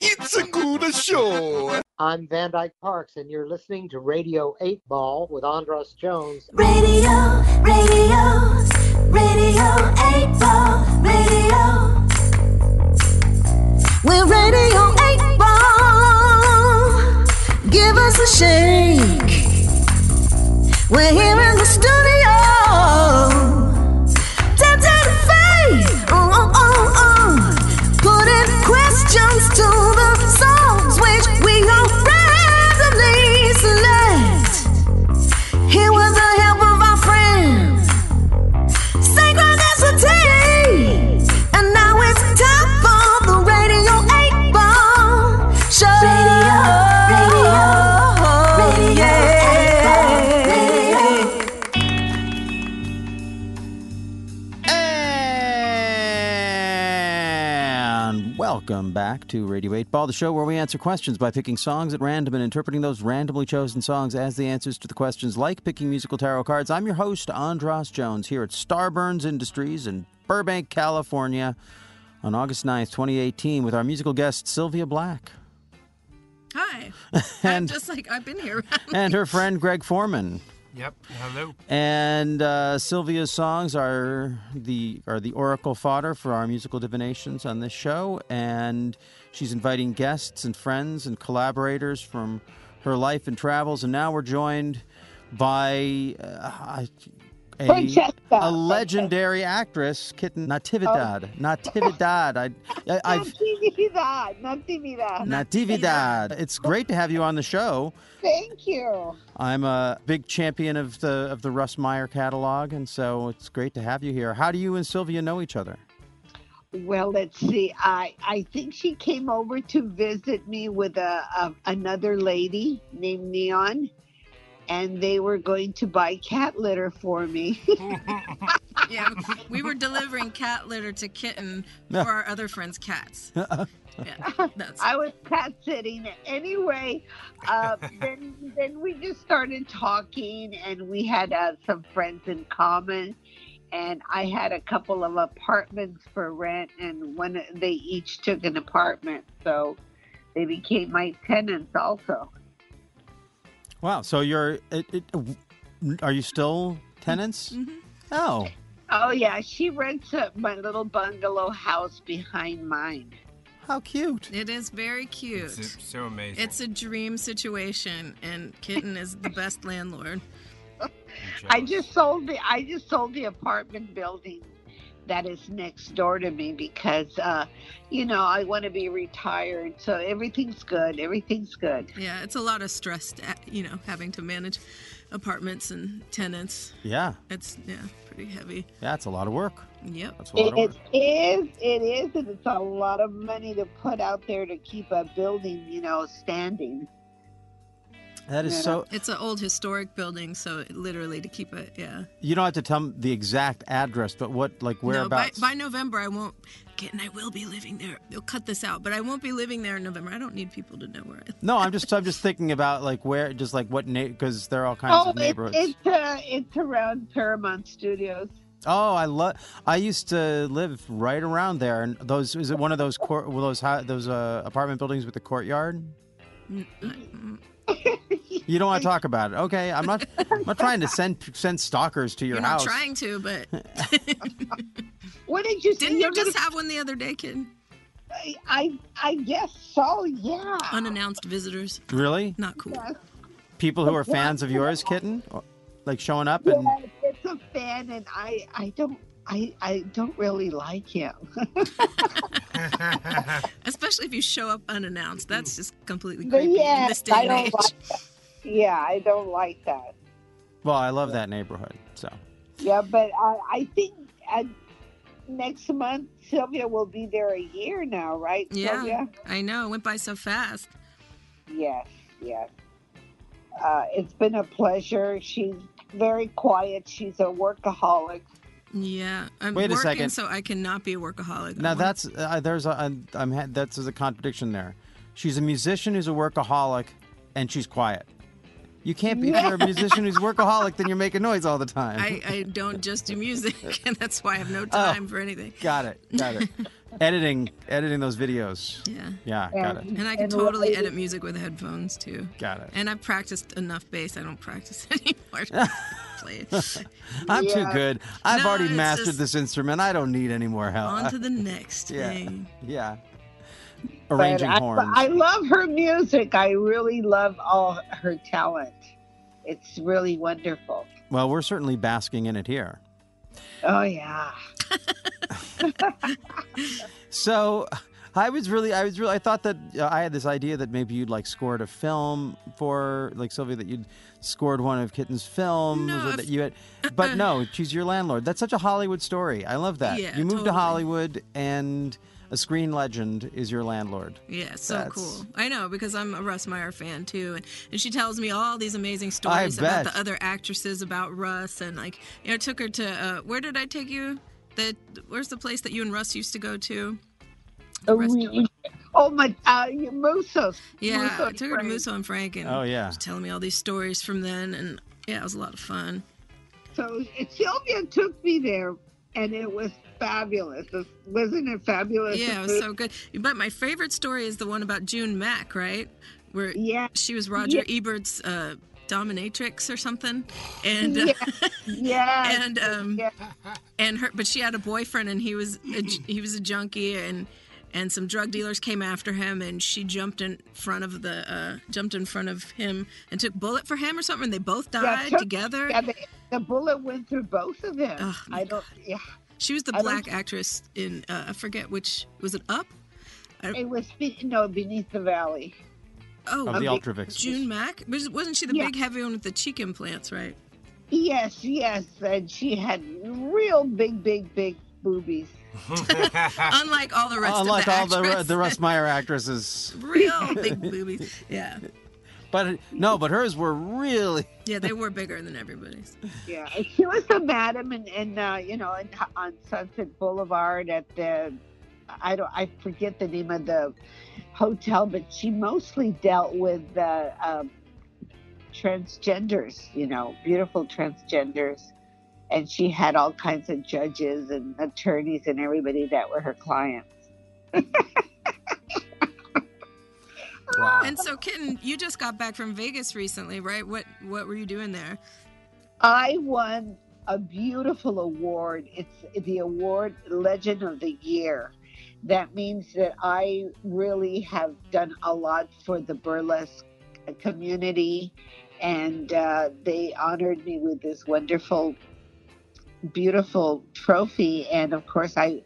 It's a good show. I'm Van Dyke Parks, and you're listening to Radio 8 Ball with Andras Jones. Radio, radio, radio 8 ball, radio. We're radio 8 ball. Give us a shake. We're here in the studio. Welcome back to Radio 8 Ball, the show where we answer questions by picking songs at random and interpreting those randomly chosen songs as the answers to the questions, like picking musical tarot cards. I'm your host, Andras Jones, here at Starburns Industries in Burbank, California, on August 9th, 2018, with our musical guest, Sylvia Black, Hi. I'm And- just like I've been here. and her friend, Greg Foreman. Yep. Hello. And uh, Sylvia's songs are the are the oracle fodder for our musical divinations on this show, and she's inviting guests and friends and collaborators from her life and travels. And now we're joined by uh, a, Francesca. a legendary actress, Kitten Natividad. Oh. Natividad. I, I, I've, Natividad, Natividad. Natividad. It's great to have you on the show. Thank you. I'm a big champion of the of the Russ Meyer catalog, and so it's great to have you here. How do you and Sylvia know each other? Well, let's see. I I think she came over to visit me with a, a another lady named Neon, and they were going to buy cat litter for me. yeah, we were delivering cat litter to Kitten for our other friends' cats. Yeah, that's I was cat sitting anyway. Uh, then then we just started talking, and we had uh, some friends in common. And I had a couple of apartments for rent, and when they each took an apartment, so they became my tenants also. Wow. So you're it, it, are you still tenants? Mm-hmm. Mm-hmm. Oh, Oh yeah, she rents a, my little bungalow house behind mine. how cute. it is very cute. So, so amazing. It's a dream situation, and Kitten is the best landlord. I'm I jealous. just sold the I just sold the apartment building that is next door to me because uh you know I want to be retired so everything's good everything's good Yeah, it's a lot of stress, to, you know, having to manage apartments and tenants. Yeah, It's yeah, pretty heavy. yeah. It's a lot of work. Yep. That's a lot of it work. is it is and it's a lot of money to put out there to keep a building you know standing That is Yeah. so. It's an old historic building, so literally to keep it, yeah. You don't have to tell 'em the exact address, but what like whereabouts? No, by, whereabouts? by November, I won't. get, and I will be living there. They'll cut this out, but I won't be living there in November. I don't need people to know where I live. no, I'm just I'm just thinking about like where, just like what because there are all kinds oh of it's neighborhoods. it's uh, it's around Paramount Studios Oh, I love. I used to live right around there, and those is it one of those court, well, those hou- those uh, apartment buildings with the courtyard? I-. You don't want to talk about it, okay? I'm not. I'm not trying to send send stalkers to your house. You're house. not trying to, but what did you didn't you just gonna- have one the other day, kid? I, I I guess so yeah Unannounced visitors. Really? Not cool. Yes. People who are fans of yours, kitten, like showing up and Yes, it's a fan, and I, I don't, I, I don't really like him. Especially if you show up unannounced. That's just completely But creepy in this day I and don't age. like that. Yeah, I don't like that. well, I love that neighborhood. So Yeah, but I, I think uh, next month Sylvia will be there a year now, right? Yeah, Sylvia? I know. It went by so fast. Yes, yes. Uh, it's been a pleasure. She's very quiet. She's a workaholic. Yeah, I'm Wait a working, second. so I cannot be a workaholic. now I'm- that's uh, there's a I'm, I'm that's a contradiction there. She's a musician who's a workaholic, and she's quiet. You can't be if you're a musician who's workaholic, then you're making noise all the time. I, I don't just do music, and that's why I have no oh, time for anything. Got it. Got it. editing, editing those videos. Yeah. Yeah, got it. And I can And totally edit music with headphones too. Got it. And I've practiced enough bass. I don't practice anymore. Play. I'm too good. I've No, already mastered just- this instrument. I don't need any more help. On to the next yeah. thing. Yeah. But Arranging I, horns. I love her music. I really love all her talent. It's really wonderful. Well, we're certainly basking in it here. Oh yeah. So I was really, I was really, I thought that uh, I had this idea that maybe you'd like scored a film for, like Sylvia, that you'd scored one of Kitten's films, No, or that you had, but no, she's your landlord. That's such a Hollywood story. I love that. Yeah, you moved to. Hollywood, and a screen legend is your landlord. Yeah, so That's- cool. I know because I'm a Russ Meyer fan too, and, and she tells me all these amazing stories about the other actresses about Russ, and like you know, I took her to uh, where did I take you? The where's the place that you and Russ used to go to? Oh, we- oh my, uh, Musso's. Yeah, Musso I took her to Frank. Musso and Frank, and Oh, yeah. she was telling me all these stories from then, and yeah, it was a lot of fun. So Sylvia took me there, and it was fabulous. Wasn't it fabulous? Yeah, it was so good. But my favorite story is the one about June Mack, right? Where Yeah. she was Roger Yeah. Ebert's uh, dominatrix or something, and uh, Yeah. Yeah. and um Yeah. and her but she had a boyfriend and he was a, he was a junkie and and some drug dealers came after him and she jumped in front of the uh jumped in front of him and took bullet for him or something and they both Yeah, died took- together Yeah, the, the bullet went through both of them. Oh, I don't. Yeah, she was the I black actress in uh, i forget which was it up it was be- no beneath the valley. oh Of the Okay. Ultravix. june mack Was- wasn't she the Yeah. big heavy one with the cheek implants right Yes, yes, and she had real big, big, big boobies. unlike all the rest Unlike of the all the, the Russ Meyer actresses. real big boobies yeah But no, but hers were really. yeah they were bigger than everybody's Yeah, she was the madam, and and uh, you know, in, on Sunset Boulevard at the, I don't, I forget the name of the hotel, but she mostly dealt with uh, um, transgenders. You know, beautiful transgenders, and she had all kinds of judges and attorneys and everybody that were her clients. Wow. And so, Kitten, you just got back from Vegas recently, right? What What were you doing there? I won a beautiful award. It's the award Legend of the Year. That means that I really have done a lot for the burlesque community, and uh, they honored me with this wonderful, beautiful trophy. And of course, I,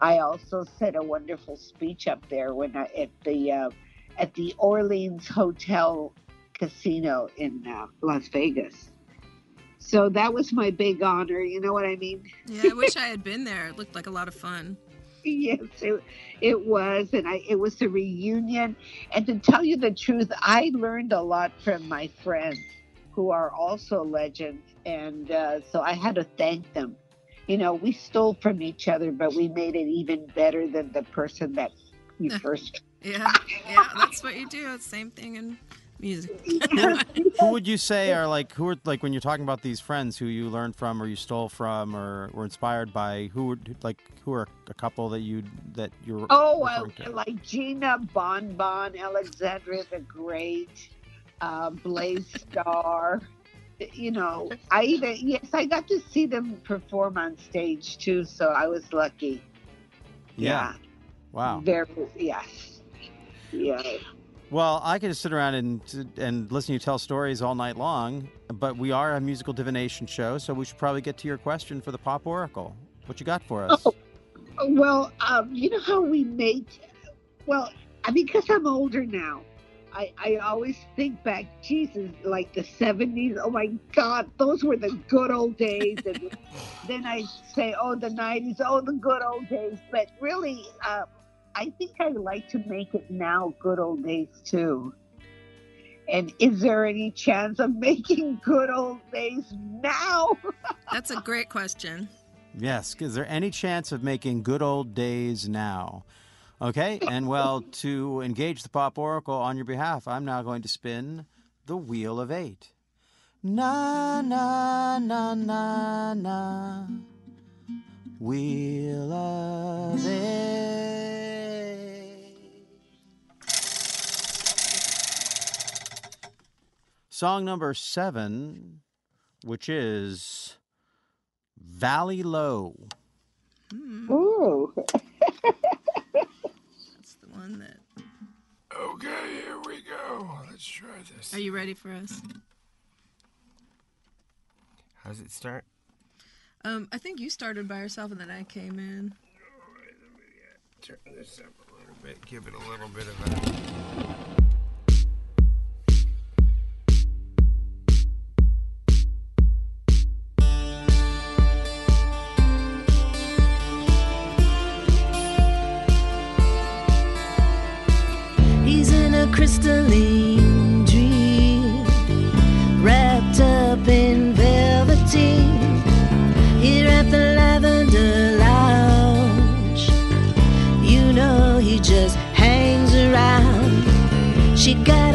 I also said a wonderful speech up there when I, at the uh, at the Orleans Hotel Casino in uh, Las Vegas. So that was my big honor. You know what I mean? Yeah, I wish I had been there. It looked like a lot of fun. yes, it, it was, and I it was a reunion. And to tell you the truth, I learned a lot from my friends, who are also legends, and uh, so I had to thank them. You know, we stole from each other, but we made it even better than the person that you first. Yeah, yeah, that's what you do. Same thing in music. Who would you say are like who are like when you're talking about these friends who you learned from or you stole from or were inspired by? Who would like who are a couple that you that you're Oh, uh, to? like Gina Bonbon, Alexandria the Great, uh, Blaze Starr. You know, I even yes, I got to see them perform on stage too, so I was lucky. yeah. Wow. Very yes. Yeah. Well, I could just sit around and and listen to you tell stories all night long, but we are a musical divination show, so we should probably get to your question for the Pop Oracle. What you got for us? Oh. Well, um, you know how we make well, because I'm older now. I, I always think back, Jesus, like the 70s. Oh my God, those were the good old days. And then I say, oh, the 90s, oh, the good old days. But really, uh, I think I'd like to make it now good old days too. And is there any chance of making good old days now? That's a great question. Yes. Is there any chance of making good old days now? Okay. And well, to engage the Pop Oracle on your behalf, I'm now going to spin the Wheel of Eight. Na, na, na, na, na. Wheel of Eight. Song number seven, which is Valley Low. Mm. Ooh. That's the one that. Okay, here we go. Let's try this. Are you ready for us? How does it start? Um, I think you started by yourself and then I came in. All right, let me uh, turn this up a little bit. Give it a little bit of a. crystalline dream wrapped up in velveteen here at the lavender lounge. You know he just hangs around. She got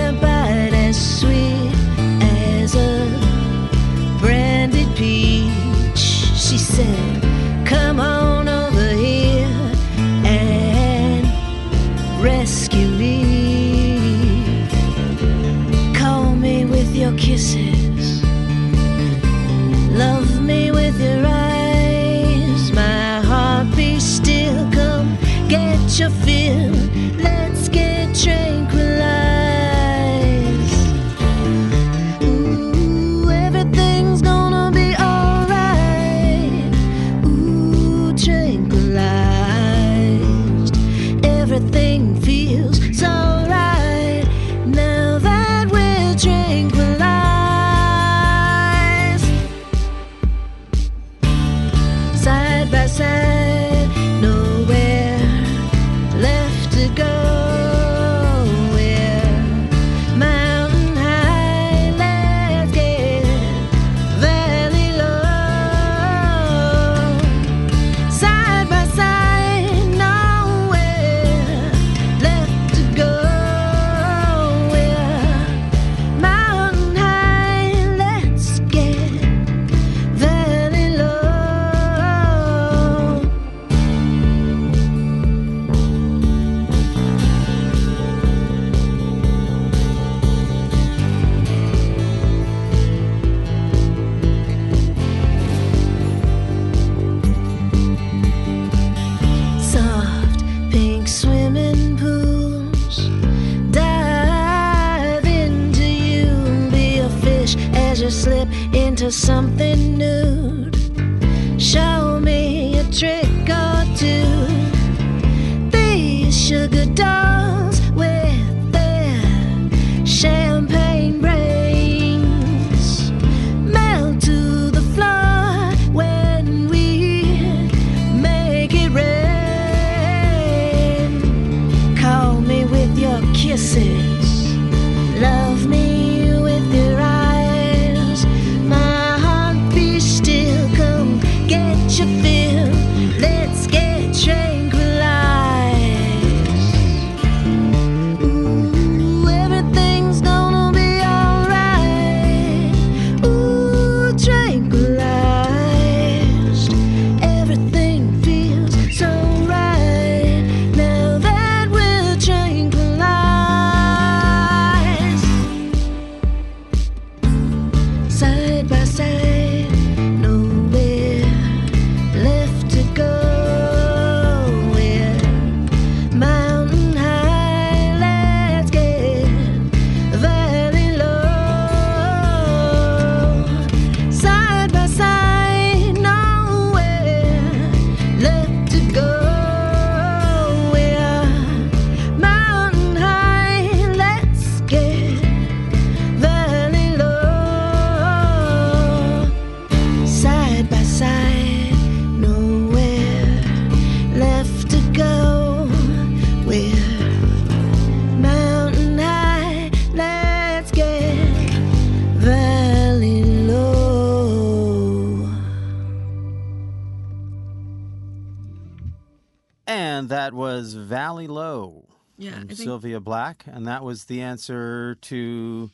And that was Valley Low. Yeah. Think... Sylvia Black. And that was the answer to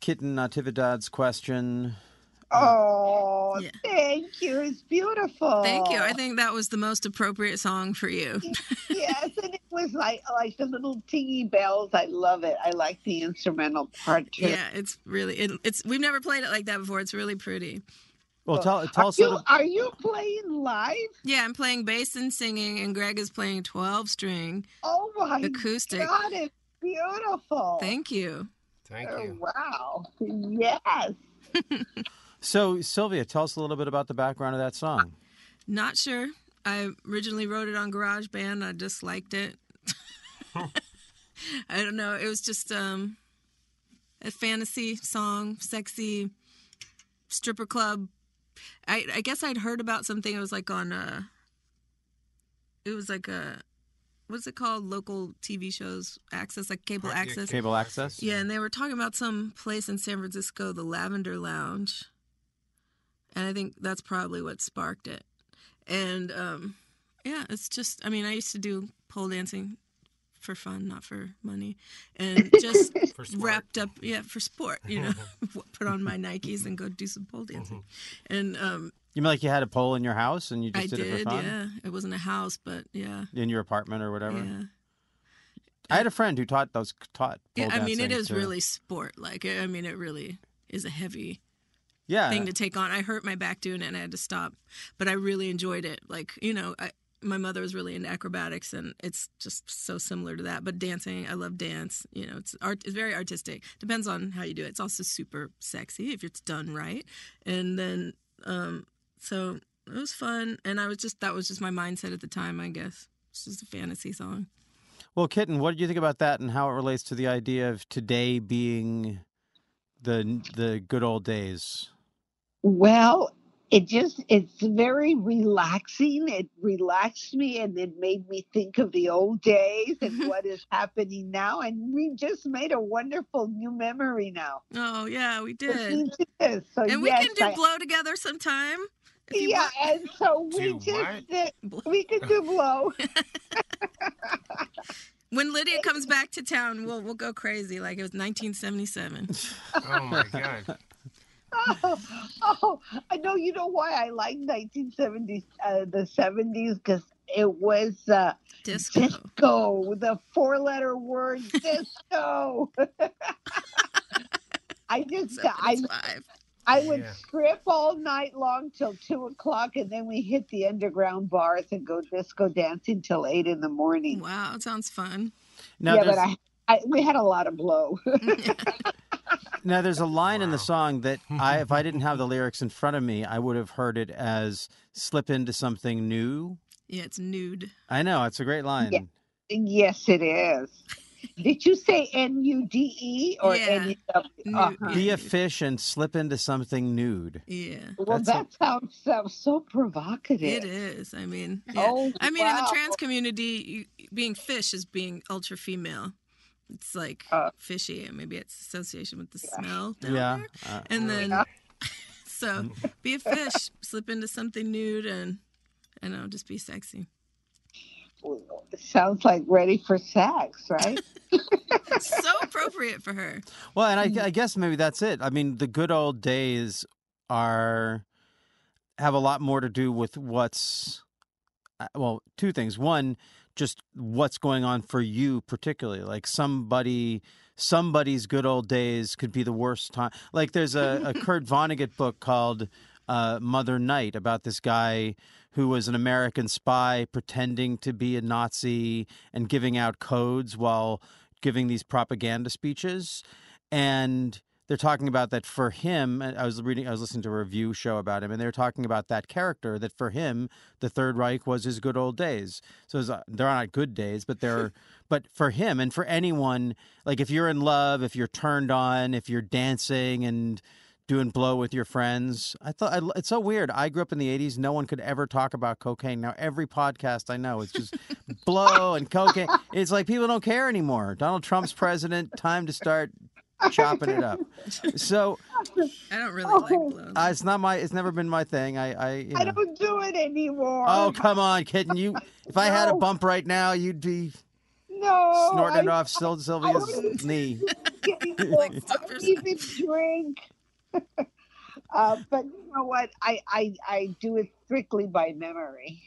Kitten Natividad's question. Oh, yeah. thank you. It's beautiful. Thank you. I think that was the most appropriate song for you. yes, and it was like like the little tingy bells. I love it. I like the instrumental part too. Yeah, it's really it, it's we've never played it like that before. It's really pretty. Well, tell, tell Are us a you, little. are you playing live? Yeah, I'm playing bass and singing, and Greg is playing 12 string Oh my acoustic. God, it's beautiful. Thank you. Thank Oh, you. Wow. Yes. So, Sylvia, tell us a little bit about the background of that song. Not sure. I originally wrote it on GarageBand. I just liked it. I don't know. It was just um, a fantasy song, sexy stripper club. I I guess I'd heard about something. It was like on uh It was like a what's it called? Local TV shows access, like cable yeah, access. Cable access? Yeah, and they were talking about some place in San Francisco, the Lavender Lounge. And I think that's probably what sparked it. And um, yeah, it's just, I mean, I used to do pole dancing for fun, not for money. And just wrapped up, yeah, for sport, you know, put on my Nikes and go do some pole dancing. And um, You mean like you had a pole in your house and you just I did, it for fun? yeah. It wasn't a house, but yeah. In your apartment or whatever? Yeah. I had a friend who taught those taught pole Yeah, I mean, it is to- really sport. Like, I mean, it really is a heavy yeah. thing to take on. I hurt my back doing it and I had to stop, but I really enjoyed it. Like, you know, I, my mother was really into acrobatics and it's just so similar to that. But dancing, I love dance. You know, it's art. It's very artistic. Depends on how you do it. It's also super sexy if it's done right. And then, um, so it was fun. And I was just that was just my mindset at the time. I guess it's just a fantasy song. Well, Kitten, what do you think about that and how it relates to the idea of today being the the good old days? Well, it just it's very relaxing. It relaxed me and it made me think of the old days and what is happening now. And we just made a wonderful new memory now. Oh yeah, we did. listening to this. So And we yes, can do I- blow together sometime. yeah, want. and so we Do just what? did- Blow. we could do blow. When Lydia comes back to town, we'll we'll go crazy like it was 1977. Oh my god. Oh, oh, I know. You know why I like 1970s, uh, the 70s, because it was uh, Disco. disco, the four-letter word disco. I just, I, 75. I would Yeah. strip all night long till two o'clock, and then we hit the underground bars and go disco dancing till eight in the morning. Wow, that sounds fun. Now, yeah, there's, but I, I, we had a lot of blow. now there's a line in the song that I, if I didn't have the lyrics in front of me, I would have heard it as "slip into something new." Yeah, it's nude. I know it's a great line. Yeah. yes, it is. Did you say N U D E or Yeah. N W? Nude. Uh-huh. Be a fish and slip into something nude. Yeah, Well, That's that sounds, sounds so provocative. it is. I mean, yeah. Oh, I mean, in the trans community, you, being fish is being ultra female. It's like Uh, fishy. Maybe it's association with the smell. Down Yeah. there. Uh, And then, Yeah. so be a fish, slip into something nude, and I don't know, just be sexy. Sounds like ready for sex, right? so appropriate for her. Well, and I, I guess maybe that's it. I mean, the good old days are have a lot more to do with what's uh, well, two things. One, just what's going on for you particularly. Like somebody somebody's good old days could be the worst time. Like there's a, a Kurt Vonnegut book called uh, Mother Night about this guy who was an American spy pretending to be a Nazi and giving out codes while giving these propaganda speeches. And they're talking about that for him. I was reading, I was listening to a review show about him, and they're talking about that character that for him, the Third Reich was his good old days. So it's, uh, they're not good days, but they're, but for him and for anyone, like if you're in love, if you're turned on, if you're dancing and doing blow with your friends, I thought I, it's so weird. I grew up in the '80s. No one could ever talk about cocaine. Now every podcast I know is just blow and cocaine. It's like people don't care anymore. Donald Trump's president. Time to start chopping it up. So I don't really like blow. uh, it's not my. It's never been my thing. I. I. You I don't do it anymore. Oh come on, kitten! You. If I had a bump right now, you'd be no. snorting it I- off Sil- Sylvia's knee. anymore. Like, I don't even drink. uh, but you know what? I, I I do it strictly by memory.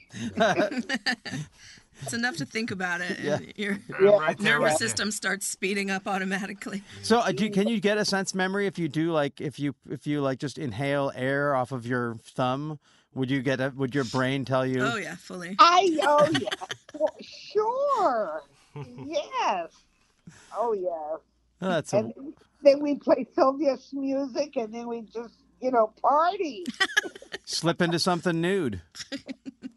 It's enough to think about it, Yeah. and your Yeah. right there nervous with you. system starts speeding up automatically. So, uh, do, can you get a sense memory if you do like if you if you like just inhale air off of your thumb? Would you get a? Would your brain tell you? Oh yeah, fully. I oh yeah, Well, sure, yes, oh yeah. Oh, that's a, then we play Sylvia's music, and then we just you know party. slip into something nude.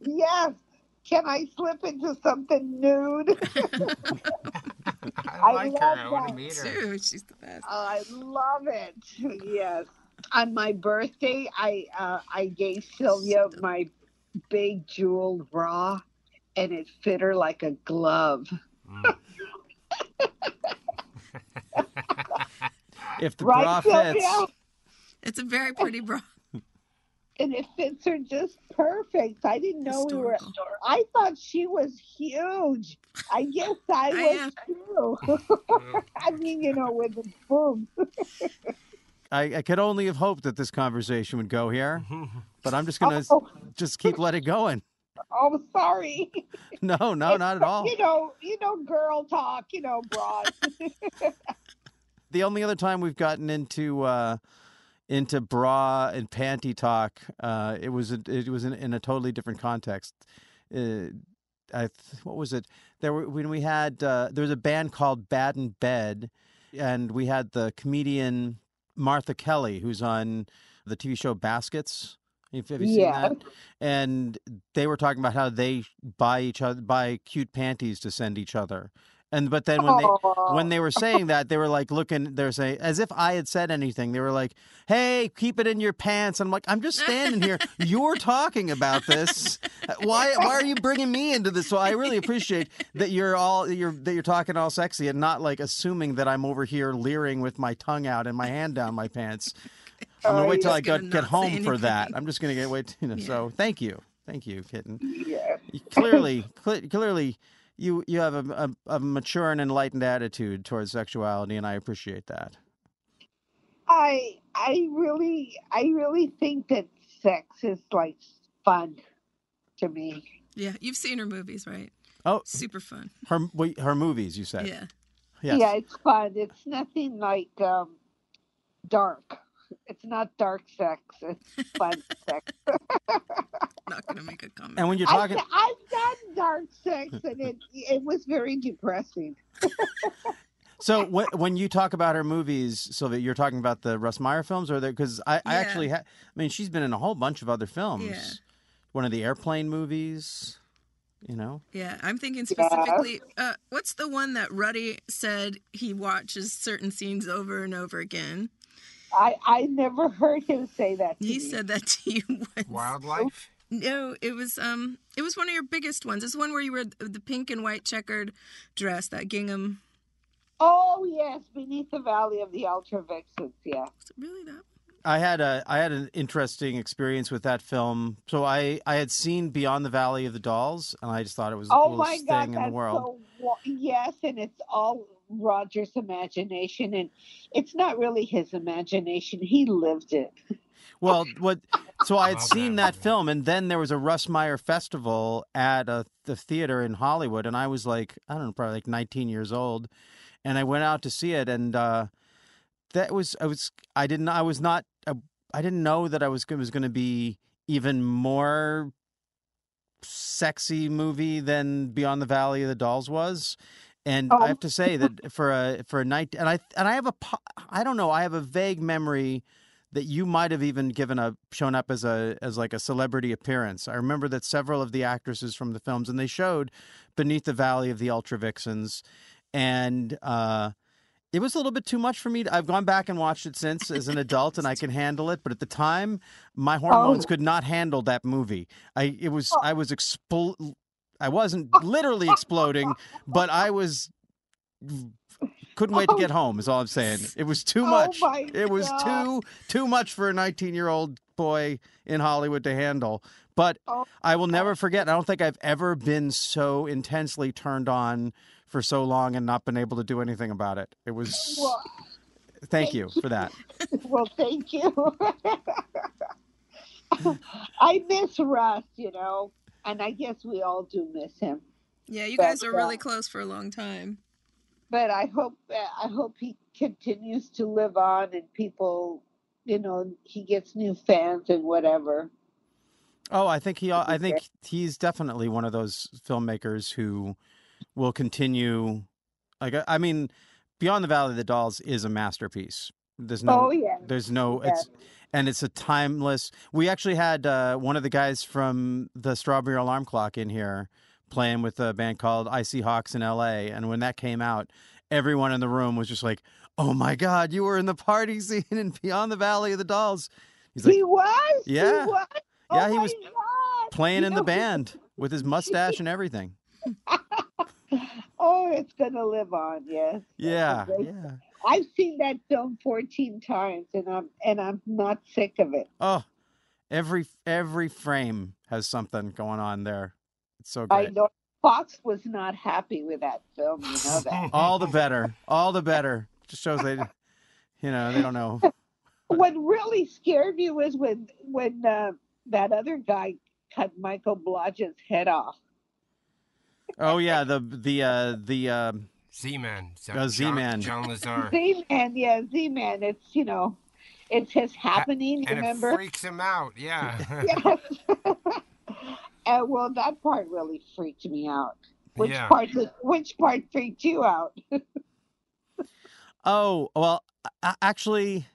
yes. Can I slip into something nude? I I like her. love I want to that. meet her. Dude, she's the best. I love it. Yes. On my birthday, I uh, I gave Sylvia my big jeweled bra, and it fit her like a glove. Mm. If the Right, bra Sylvia? fits, It's a very pretty bra. And it fits her just perfect. I didn't know we were. I thought she was huge. I guess I I was too. I mean, you know, with the boobs. I, I could only have hoped that this conversation would go here, but I'm just gonna Oh, just keep let it going. oh, sorry. No, no, not at all. You know, you know, girl talk. You know, bras. The only other time we've gotten into uh, into bra and panty talk, uh, it was a, it was in, in a totally different context. Uh, I th- what was it? There were when we had uh, there was a band called Bad in Bed, and we had the comedian Martha Kelly, who's on the TV show Baskets. Have you seen Yeah. that? And they were talking about how they buy each other buy cute panties to send each other. And but then when they when they were saying that, they were like looking, They're saying, as if I had said anything. They were like, hey, keep it in your pants. I'm like, I'm just standing here. You're talking about this. Uh, why why are you bringing me into this? So I really appreciate that you're all you're that you're talking all sexy and not like assuming that I'm over here leering with my tongue out and my hand down my pants. I'm gonna Oh, wait till. I get, get home for that. I'm just gonna get wait. You know, so thank you, thank you, kitten. yeah. You clearly, cle- clearly, you you have a, a, a mature and enlightened attitude towards sexuality, and I appreciate that. I I really I really think that sex is like fun to me. Yeah, you've seen her movies, right? Oh, Super fun. her her movies, you said. Yeah. Yes. Yeah, it's fun. It's nothing like um, dark. It's not dark sex. It's fun sex. Not gonna make a comment. And when you're I've, talking, I've done dark sex, and it it was very depressing. so when, when you talk about her movies, Sylvia, you're talking about the Russ Meyer films, or because I, I actually, ha- I mean, she's been in a whole bunch of other films. Yeah. One of the airplane movies, you know. Yeah, I'm thinking specifically. Uh, what's the one that Ruddy said he watches certain scenes over and over again? I I never heard him say that. To He me. said that to you once. Wildlife. No, it was um, it was one of your biggest ones. It's one where you were the pink and white checkered dress, that gingham. "Oh yes, beneath the valley of the ultra vixens." Yeah. Was it really that? I had a I had an interesting experience with that film. So I I had seen Beyond the Valley of the Dolls, and I just thought it was the Oh coolest my God, thing in the world. so yes, and it's all Roger's imagination, and it's not really his imagination. He lived it. Well, what? So I had Love seen that that film, and then there was a Russ Meyer festival at a, the theater in Hollywood, and I was like, I don't know, probably like 19 years old, and I went out to see it, and uh, that was I was I didn't I was not I, I didn't know that I was it was going to be even more sexy movie than Beyond the Valley of the Dolls was. And I Oh. have to say that for a for a night and I and I have a I don't know I have a vague memory that you might have even given a shown up as a as like a celebrity appearance. I remember that several of the actresses from the films and they showed Beneath the Valley of the Ultra Vixens, and uh, it was a little bit too much for me. I've gone back and watched it since as an adult, and I can handle it. But at the time, my hormones Oh. could not handle that movie. I it was I was expl- I wasn't literally exploding, but I was couldn't wait to get home. Is all I'm saying. It was too Oh much. my It was God. too too much for a 19 year old boy in Hollywood to handle. But Oh. I will never forget. I don't think I've ever been so intensely turned on for so long and not been able to do anything about it. It was. Well, thank you for that. well, thank you. I miss Russ, you know, and I guess we all do miss him. Yeah, you But, guys are really uh, close for a long time. But I hope I hope he continues to live on, and people, you know, he gets new fans and whatever. Oh, I think he. I think he's definitely one of those filmmakers who will continue. Like, I- I mean, Beyond the Valley of the Dolls is a masterpiece. There's no. oh yeah, There's no. Yeah. It's and it's a timeless. We actually had uh, one of the guys from the Strawberry Alarm Clock in here playing with a band called Icy Hawks in L.A. And when that came out, everyone in the room was just like, "Oh my God, you were in the party scene in Beyond the Valley of the Dolls." He's like he was. Yeah. he was. Yeah, oh he was God. playing You in the know, band with his mustache and everything. Oh, it's gonna live on. Yes. Yeah, yeah. I've seen that film 14 times, and I'm and I'm not sick of it. Oh, every every frame has something going on there. It's so I great. know Fox was not happy with that film. You know that. All the better. All the better. Just shows they, you know, they don't know. what really scared me was when when uh, that other guy cut Michael Blodgett's head off. Oh yeah, the the uh the um Z-Man. Z- Uh, Z-Man. John, John Lazar. Z Man, yeah, Z Man. It's you know, it's his happening. and remember? it freaks him out. Yeah. yes. and well, that part really freaked me out. Which Yeah. part? Which part freaked you out? Oh well, actually,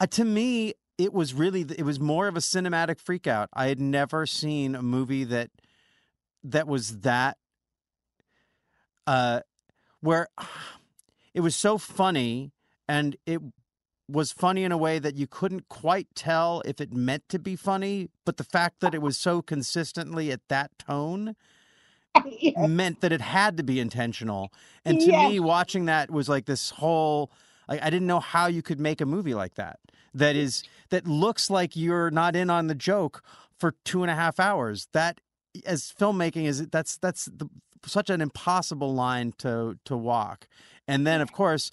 uh, to me, it was really it was more of a cinematic freakout. I had never seen a movie that that was that uh where it was so funny and it was funny in a way that you couldn't quite tell if it meant to be funny, but the fact that it was so consistently at that tone Yeah. meant that it had to be intentional. And to Yes. me, watching that was like this whole. Like, I didn't know how you could make a movie like that. That is that looks like you're not in on the joke for two and a half hours. That as filmmaking is that's that's the, such an impossible line to to walk. And then, of course,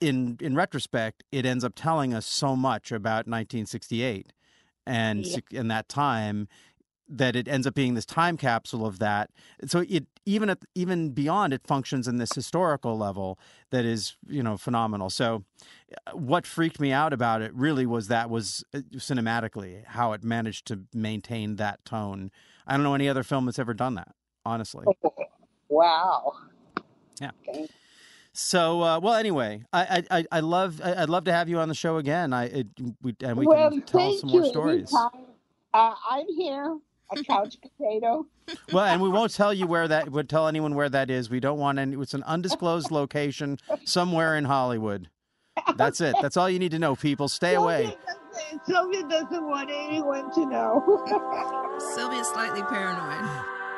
in in retrospect, it ends up telling us so much about 1968 and Yeah. and that time that it ends up being this time capsule of that. So it even at even beyond it functions in this historical level that is you know phenomenal. So uh, what freaked me out about it really was that was uh, cinematically how it managed to maintain that tone. I don't know any other film that's ever done that. Honestly. Wow. Yeah. Okay. So uh, well, anyway, I I, I- I love I, I'd love to have you on the show again. I it, we, and we well, can tell some you. more stories. anytime. Uh, I'm here, a couch potato. Well, and we won't tell you where that would tell anyone where that is. We don't want any. It's an undisclosed location somewhere in Hollywood. That's it. That's all you need to know, people. Stay away. Doesn't, Sylvia doesn't want anyone to know. Sylvia's slightly paranoid.